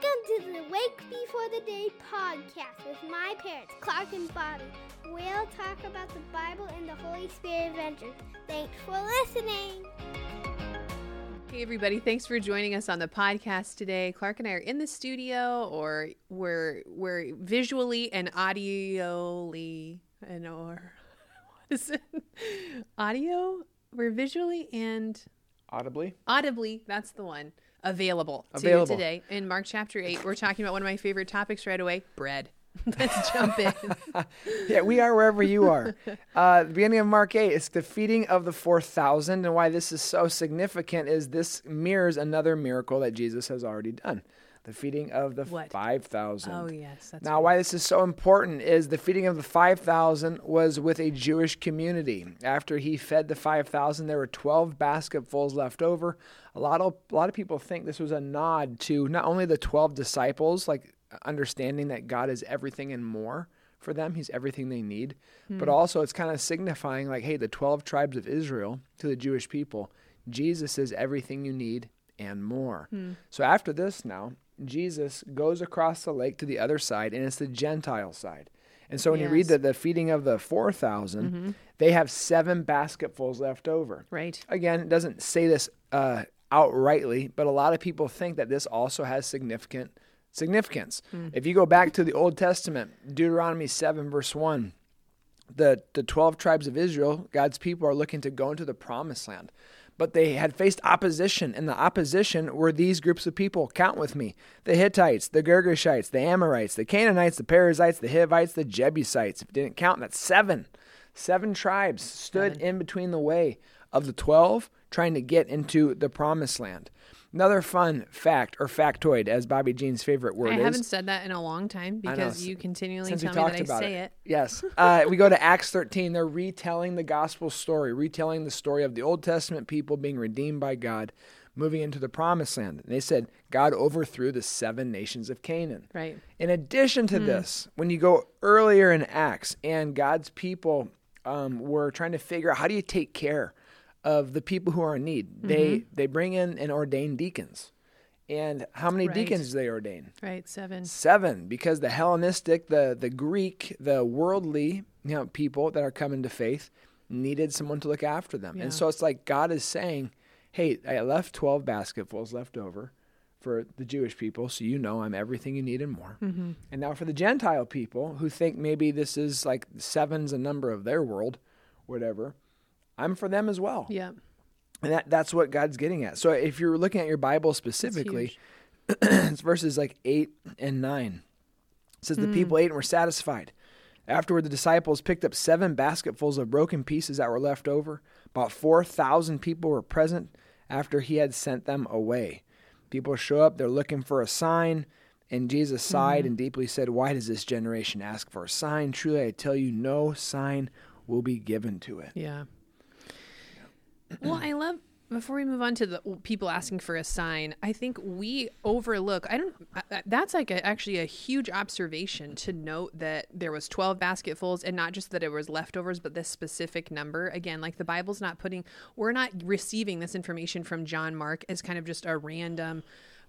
Welcome to the Wake Before the Day podcast with my parents, Clark and Bobbie. We'll talk about the Bible and the Holy Spirit adventure. Thanks for listening. Hey, everybody. Thanks for joining us on the podcast today. Clark and I are in the studio, or we're, we're visually and audioly, and or what is it? Audio? We're visually and Audibly? audibly, that's the one, available, Available. to you today. In Mark chapter 8, we're talking about one of my favorite topics right away bread. Let's jump in. Yeah, we are wherever you are. Uh, the beginning of Mark 8 is the feeding of the 4,000. And why this is so significant is this mirrors another miracle that Jesus has already done the feeding of the What? 5,000. Oh, yes. That's Now, right. why this is so important is the feeding of the 5,000 was with a Jewish community. After he fed the 5,000, there were 12 basketfuls left over. A lot of a lot of people think this was a nod to not only the 12 disciples, like understanding that God is everything and more for them, he's everything they need, but hmm. also it's kind of signifying like hey, the 12 tribes of Israel to the Jewish people, Jesus is everything you need and more. Hmm. So after this now, Jesus goes across the lake to the other side, and it's the Gentile side. And so when you read Yes. the, the feeding of the 4,000, mm-hmm. they have seven basketfuls left over. Right. Again, it doesn't say this uh, outrightly, but a lot of people think that this also has significant significance. Hmm. If you go back to the Old Testament, Deuteronomy 7, verse 1, the, the 12 tribes of Israel, God's people, are looking to go into the promised land. But they had faced opposition, and the opposition were these groups of people. Count with me the Hittites, the Girgashites, the Amorites, the Canaanites, the Perizzites, the Hivites, the Jebusites. If you didn't count, that's seven. Seven tribes stood in between the way of the 12 trying to get into the promised land. Another fun fact, or factoid, as Bobbie Jean's favorite word I is. I haven't said that in a long time because you continually since tell me that I say it. Yes. Uh, we go to Acts 13. They're retelling the gospel story, retelling the story of the Old Testament people being redeemed by God, moving into the promised land. And they said God overthrew the seven nations of Canaan. Right. In addition to this, when you go earlier in Acts and God's people um, were trying to figure out how do you take care of the people who are in need, Mm-hmm. they they bring in and ordain deacons. And how many Right. deacons do they ordain? Right. Seven. Seven, because the Hellenistic, the the Greek, the worldly, you know, people that are coming to faith needed someone to look after them. Yeah. And so it's like God is saying, "Hey, I left twelve basketfuls left over for the Jewish people, so you know I'm everything you need and more." Mm-hmm. And now for the Gentile people who think maybe this is like seven's a number of their world, whatever, I'm for them as well. Yeah. And that, that's what God's getting at. So if you're looking at your Bible specifically, it's verses like 8 and 9. It says, The hmm. people ate and were satisfied. Afterward, the disciples picked up seven basketfuls of broken pieces that were left over. About 4,000 people were present after he had sent them away. People show up, they're looking for a sign. And Jesus sighed hmm. and deeply said, Why does this generation ask for a sign? Truly, I tell you, no sign will be given to it. Yeah. Well, I love before we move on to the people asking for a sign. I think we overlook. I don't. That's like a, actually a huge observation to note that there was twelve basketfuls, and not just that it was leftovers, but this specific number. Again, like the Bible's not putting. We're not receiving this information from John Mark as kind of just a random.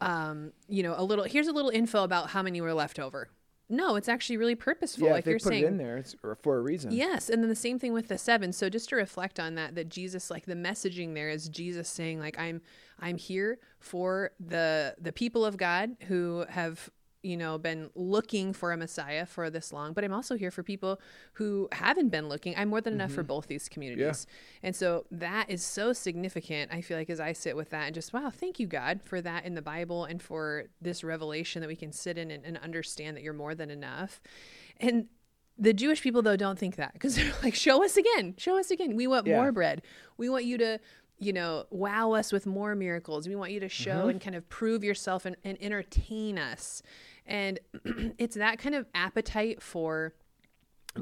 Um, you know, a little. Here's a little info about how many were left over. No, it's actually really purposeful, Yeah, like if they you're put saying. it in there, it's for a reason. Yes, and then the same thing with the seven. So just to reflect on that, that Jesus, like the messaging there is Jesus saying, like I'm, I'm here for the the people of God who have you know been looking for a Messiah for this long, but I'm also here for people who haven't been looking. I'm more than enough for both these communities, and so that is so significant. I feel like as I sit with that and just wow, thank you God for that in the Bible and for this revelation that we can sit in and, and understand that you're more than enough, and the Jewish people though don't think that because they're like, show us again, show us again. We want Yeah. more bread. We want you to, you know, wow us with more miracles. We want you to show Mm-hmm. and kind of prove yourself and, and entertain us. And it's that kind of appetite for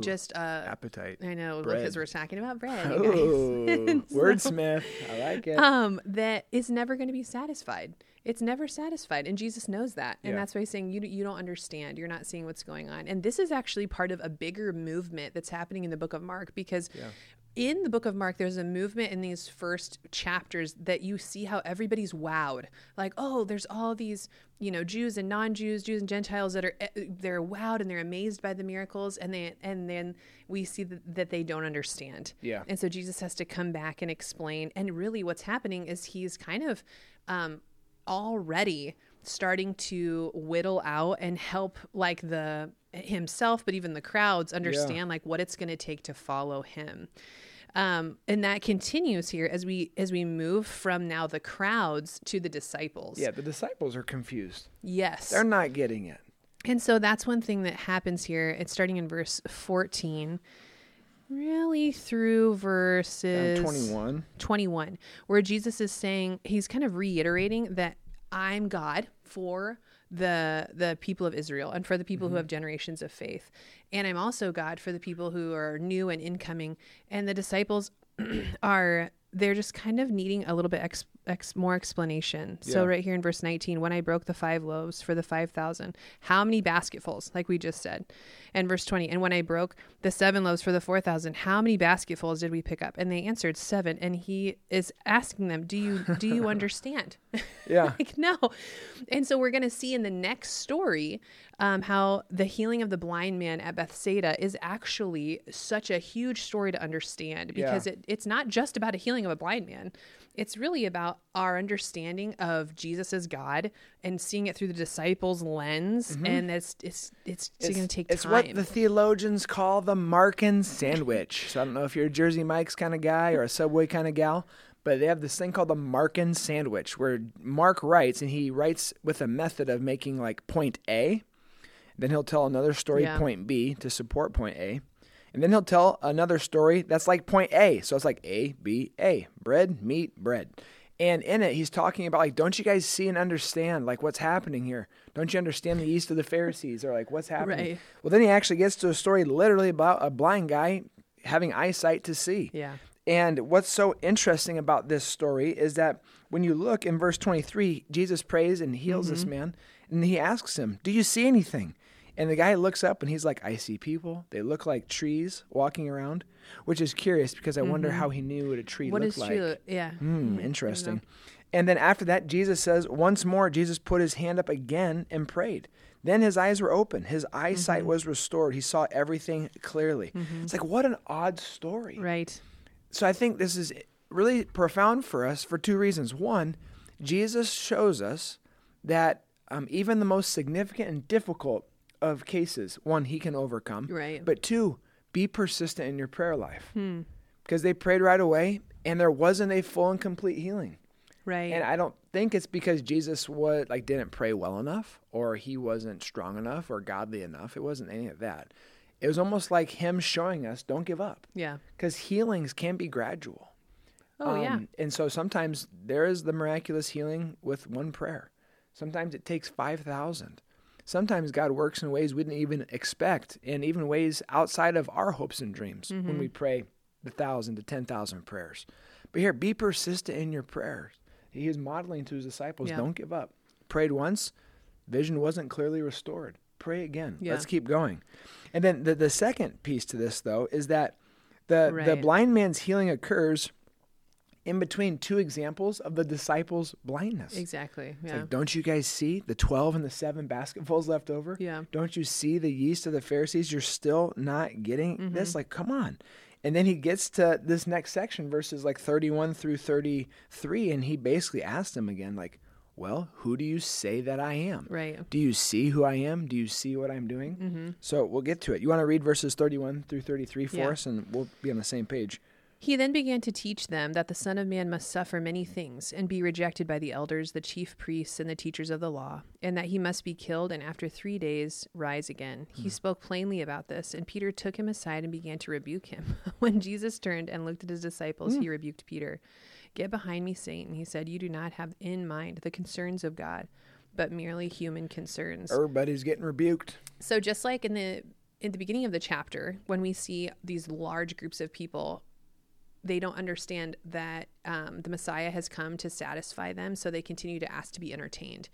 just uh Appetite. I know Bread. because we're talking about bread. Oh, wordsmith. I like it. um, that is never going to be satisfied. It's never satisfied, and Jesus knows that, and Yeah. that's why he's saying you you don't understand. You're not seeing what's going on, and this is actually part of a bigger movement that's happening in the Book of Mark because in the book of Mark, there's a movement in these first chapters that you see how everybody's wowed. Like, oh, there's all these, you know, Jews and non-Jews, Jews and Gentiles that are eh, they're wowed and they're amazed by the miracles, and they and then we see that, that they don't understand. Yeah. And so Jesus has to come back and explain. And really, what's happening is he's kind of um, already starting to whittle out and help like the himself but even the crowds understand like what it's going to take to follow him um, and that continues here as we as we move from now the crowds to the disciples Yeah, the disciples are confused. yes They're not getting it. and so that's one thing that happens here it's starting in verse 14 really through verses 21. 21 where jesus is saying he's kind of reiterating that i'm god for the the people of israel and for the people who mm-hmm. have generations of faith and i'm also god for the people who are new and incoming and the disciples are they're just kind of needing a little bit ex, ex, more explanation. So right here in verse 19, when I broke the five loaves for the 5,000, how many basketfuls, like we just said? And verse 20, and when I broke the seven loaves for the 4,000, how many basketfuls did we pick up? And they answered seven. And he is asking them, do you, do you understand? Yeah. like no and so we're going to see in the next story um, how the healing of the blind man at bethsaida is actually such a huge story to understand because Yeah. it, it's not just about a healing of a blind man it's really about our understanding of jesus as god and seeing it through the disciples lens and it's it's it's, going to take Mm-hmm. it's time what the theologians call the Markan sandwich. So I don't know if you're a Jersey Mike's kind of guy or a Subway kind of gal, but they have this thing called the Markan sandwich where Mark writes and he writes with a method of making like point A. Then he'll tell another story, Yeah. point B, to support point A. And then he'll tell another story that's like point A. So it's like A, B, A. Bread, meat, bread. And in it, he's talking about like, don't you guys see and understand like what's happening here? Don't you understand the yeast of the Pharisees or like what's happening? Right. Well, then he actually gets to a story literally about a blind guy having eyesight to see. yeah And what's so interesting about this story is that when you look in verse 23, Jesus prays and heals this man, and he asks him, Do you see anything? And the guy looks up and he's like, I see people. They look like trees walking around, which is curious because I wonder how he knew what a tree what looked is like. true yeah Hmm, interesting. And then after that, Jesus says, once more, Jesus put his hand up again and prayed. Then his eyes were open. His eyesight Mm-hmm. was restored. He saw everything clearly. It's like, what an odd story. right So I think this is really profound for us for two reasons. One, Jesus shows us that um, even the most significant and difficult of cases, one, he can overcome. Right. But two, be persistent in your prayer life. Because they prayed right away and there wasn't a full and complete healing. right And I don't think it's because Jesus was like didn't pray well enough or he wasn't strong enough or godly enough. It wasn't any of that. It was almost like him showing us don't give up yeah because healings can be gradual. oh yeah Um, And so sometimes there is the miraculous healing with one prayer. Sometimes it takes 5,000. Sometimes God works in ways we didn't even expect, and even ways outside of our hopes and dreams when we pray the thousand to 10,000 prayers. But here, be persistent in your prayers. He is modeling to his disciples Yeah. don't give up. Prayed once, vision wasn't clearly restored. Pray again. Yeah. Let's keep going. And then the, the second piece to this, though, is that the, the blind man's healing occurs in between two examples of the disciples' blindness. exactly yeah like, don't you guys see the 12 and the seven basketfuls left over? Yeah. Don't you see the yeast of the Pharisees? You're still not getting Mm-hmm. this? Like, come on. And then he gets to this next section, verses like 31 through 33, and he basically asks them again, like, well, who do you say that I am? right Do you see who I am? Do you see what I'm doing? Mm-hmm. So we'll get to it. You want to read verses 31 through 33 for Yeah. us, and we'll be on the same page. He then began to teach them that the Son of Man must suffer many things and be rejected by the elders, the chief priests, and the teachers of the law, and that he must be killed and after three days rise again. He spoke plainly about this, and Peter took him aside and began to rebuke him. when Jesus turned and looked at his disciples, he rebuked Peter. Get behind me, Satan, he said. You do not have in mind the concerns of God, but merely human concerns. Everybody's getting rebuked. So just like in the in the beginning of the chapter, when we see these large groups of people, they don't understand that um, the Messiah has come to satisfy them, so they continue to ask to be entertained.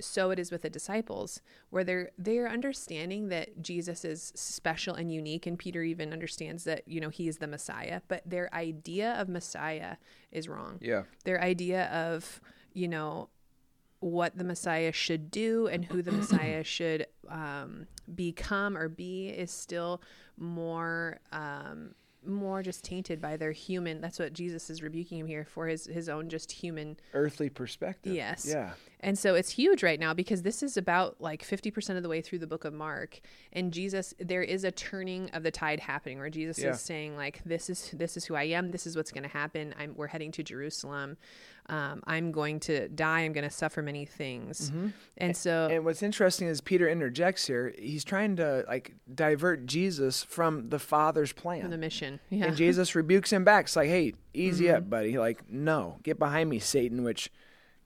So it is with the disciples where they're they're understanding that Jesus is special and unique and Peter even understands that you know he is the Messiah but their idea of Messiah is wrong Yeah. their idea of you know what the Messiah should do and who the Messiah should um, become or be is still more um, more just tainted by their human. That's what Jesus is rebuking him here for his his own just human Earthly perspective. Yes. Yeah. And so it's huge right now because this is about like 50% of the way through the book of Mark and Jesus there is a turning of the tide happening where Jesus Yeah. is saying like this is this is who I am this is what's going to happen I'm we're heading to Jerusalem um, I'm going to die I'm going to suffer many things and so Mm-hmm. And what's interesting is Peter interjects here. He's trying to like divert Jesus from the Father's plan. the mission yeah Mm-hmm. And Jesus rebukes him back. It's like, hey, easy up, buddy. Like, no, get behind me, Satan. Which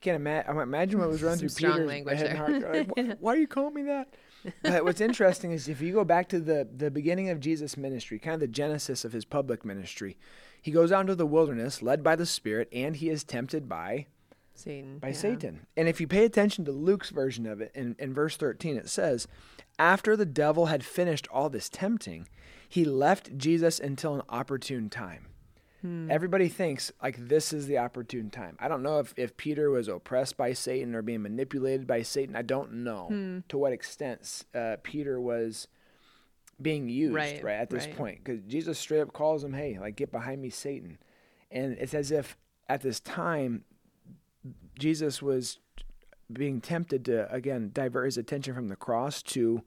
can't imagine. Imagine what was running through Peter's language head and heart. Like, "Why- why are you calling me that? But what's interesting is if you go back to the the beginning of Jesus' ministry, kind of the genesis of his public ministry, he goes out into the wilderness, led by the Spirit, and he is tempted by Satan by yeah. Satan. And if you pay attention to Luke's version of it, in, in verse 13, it says, After the devil had finished all this tempting, he left Jesus until an opportune time. Everybody thinks like this is the opportune time. I don't know if, if Peter was oppressed by Satan or being manipulated by Satan. I don't know to what extent uh, Peter was being used right, Right, at this right. point because Jesus straight up calls him, "Hey, like get behind me, Satan," and it's as if at this time Jesus was being tempted to again divert his attention from the cross to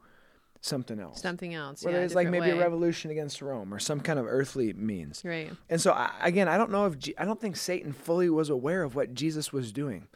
something else. something else Whether yeah, it's like maybe a revolution against Rome or some kind of earthly means. right And so I, again, I don't know if Je- I don't think Satan fully was aware of what Jesus was doing.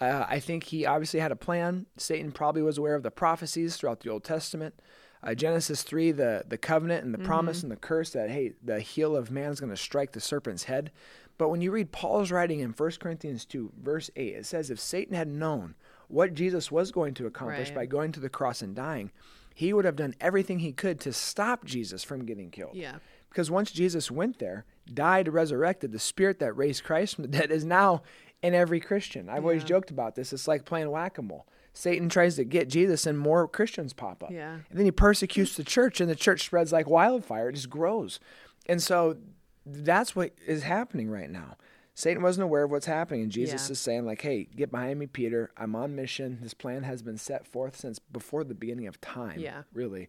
Uh, I think he obviously had a plan. Satan probably was aware of the prophecies throughout the Old Testament. Uh, Genesis three, the the covenant and the promise and the curse that hey, the heel of man is going to strike the serpent's head. But when you read Paul's writing in 1 Corinthians 2, verse 8, it says, If Satan had known what Jesus was going to accomplish Right. by going to the cross and dying, he would have done everything he could to stop Jesus from getting killed. yeah Because once Jesus went there, died, resurrected, the spirit that raised Christ from the dead is now in every Christian. I've always joked about this. It's like playing whack a mole. Satan tries to get Jesus, and more Christians pop up. Yeah. And then he persecutes the church, and the church spreads like wildfire. It just grows. And so that's what is happening right now. Satan wasn't aware of what's happening, and Jesus Yeah. is saying, like, hey, get behind me, Peter. I'm on mission. This plan has been set forth since before the beginning of time. Yeah. Really.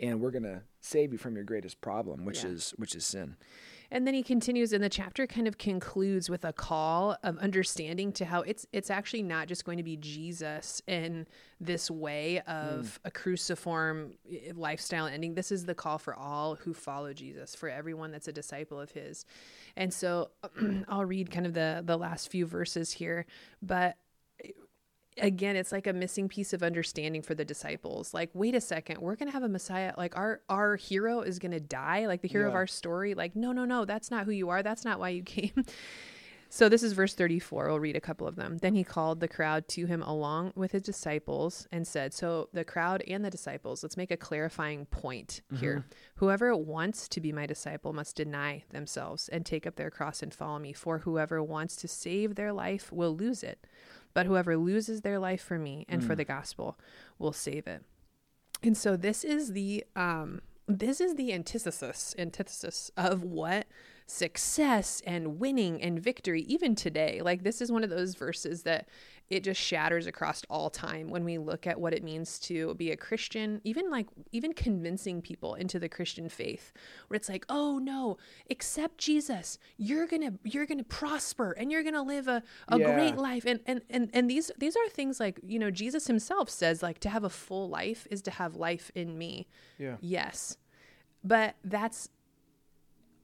And we're gonna save you from your greatest problem, which Yeah. is which is sin. And then he continues, and the chapter kind of concludes with a call of understanding to how it's it's actually not just going to be Jesus in this way of a cruciform eh, lifestyle ending. This is the call for all who follow Jesus, for everyone that's a disciple of his. And so I'll read kind of the the last few verses here, but again it's like a missing piece of understanding for the disciples. Like wait a second we're gonna have a messiah like our our hero is gonna die like the hero of our story. Like no no no that's not who you are. That's not why you came. So this is verse 34 we'll read a couple of them. Then he called the crowd to him along with his disciples and said so the crowd and the disciples let's make a clarifying point mm-hmm. here. Whoever wants to be my disciple must deny themselves and take up their cross and follow me for whoever wants to save their life will lose it but whoever loses their life for me and for the gospel will save it. And so this is the um this is the antithesis antithesis of what success and winning and victory even today. Like this is one of those verses that it just shatters across all time when we look at what it means to be a Christian, even like even convincing people into the Christian faith where it's like, "Oh no, accept Jesus. You're to you're to prosper and you're to live a a Yeah. great life." And and and and these these are things like, you know, Jesus himself says like to have a full life is to have life in me. Yeah. Yes. But that's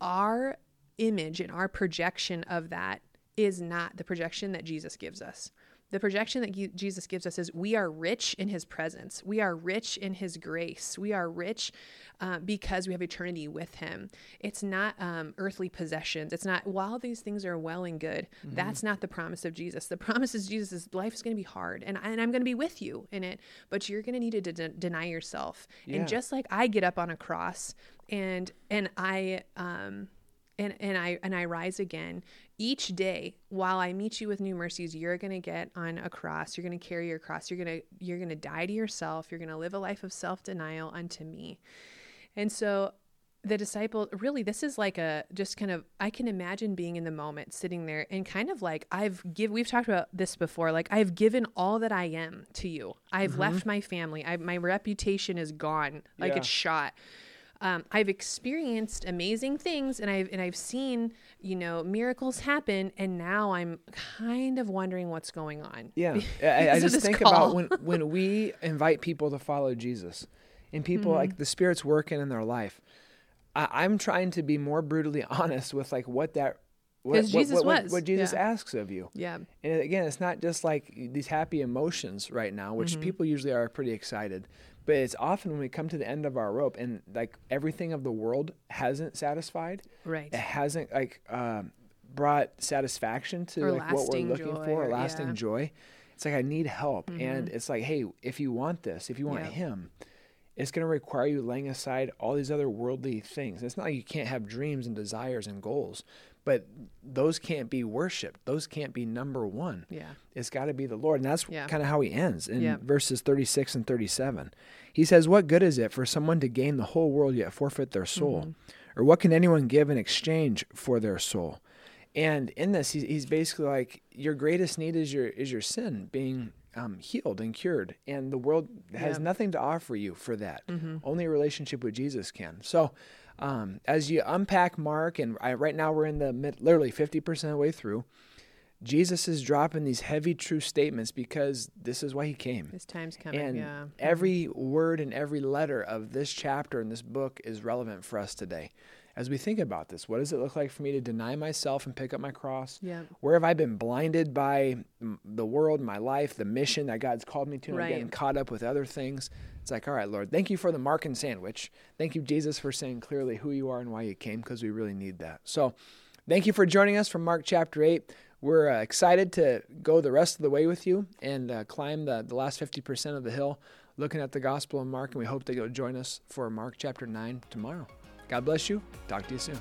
our image and our projection of that is not the projection that Jesus gives us. The projection that Jesus gives us is we are rich in his presence. We are rich in his grace. We are rich uh, because we have eternity with him. It's not um, earthly possessions. It's not, while these things are well and good, that's not the promise of Jesus. The promise is Jesus is life is going to be hard and, and I'm going to be with you in it, but you're going to need to de- deny yourself. Yeah. And just like I get up on a cross and, and I, um, and and I and I rise again. each day while I meet you with new mercies, you're going to get on a cross. You're going to carry your cross. You're going to you're going to die to yourself. You're going to live a life of self-denial unto me. And so the disciple really this is like a just kind of i can imagine being in the moment sitting there and kind of like i've give we've talked about this before like i've given all that i am to you i've mm-hmm. left my family I, my reputation is gone like yeah. it's shot um, I've experienced amazing things and I've and I've seen you know miracles happen and now I'm kind of wondering what's going on. Yeah, I, I just think call. about when when we invite people to follow Jesus, and people mm-hmm. like the Spirit's working in their life. I, am trying to be more brutally honest with like what that what, Jesus what, what, was. what Jesus yeah. asks of you. Yeah. And again, it's not just like these happy emotions right now, which mm-hmm. people usually are pretty excited, but it's often when we come to the end of our rope and like everything of the world hasn't satisfied. Right. It hasn't like um, brought satisfaction to or like what we're looking joy, for, or lasting yeah. joy. It's like I need help, mm-hmm. and it's like, hey, if you want this, if you want yep. Him it's going to require you laying aside all these other worldly things. It's not like you can't have dreams and desires and goals, but those can't be worshiped. Those can't be number one. Yeah. It's got to be the Lord. And that's yeah. kind of how he ends in yeah. verses 36 and 37. He says, What good is it for someone to gain the whole world yet forfeit their soul? Mm-hmm. Or what can anyone give in exchange for their soul? And in this, he's basically like, Your greatest need is your is your sin being um, healed and cured, and the world has yeah. nothing to offer you for that. Mm-hmm. Only a relationship with Jesus can. So, um, as you unpack Mark, and I, right now we're in the mid, literally fifty percent of the way through. Jesus is dropping these heavy, true statements because this is why he came. His time's coming. And yeah. Mm-hmm. every word and every letter of this chapter in this book is relevant for us today as we think about this. What does it look like for me to deny myself and pick up my cross? Yeah. Where have I been blinded by the world, my life, the mission that God's called me to, and right. Getting caught up with other things? It's like, all right, Lord, thank you for the Markan sandwich. Thank you, Jesus, for saying clearly who you are and why you came, because we really need that. So, thank you for joining us from Mark chapter 8. We're uh, excited to go the rest of the way with you and uh, climb the, the last 50% of the hill looking at the Gospel of Mark, and we hope that you'll join us for Mark chapter 9 tomorrow. God bless you. Talk to you soon.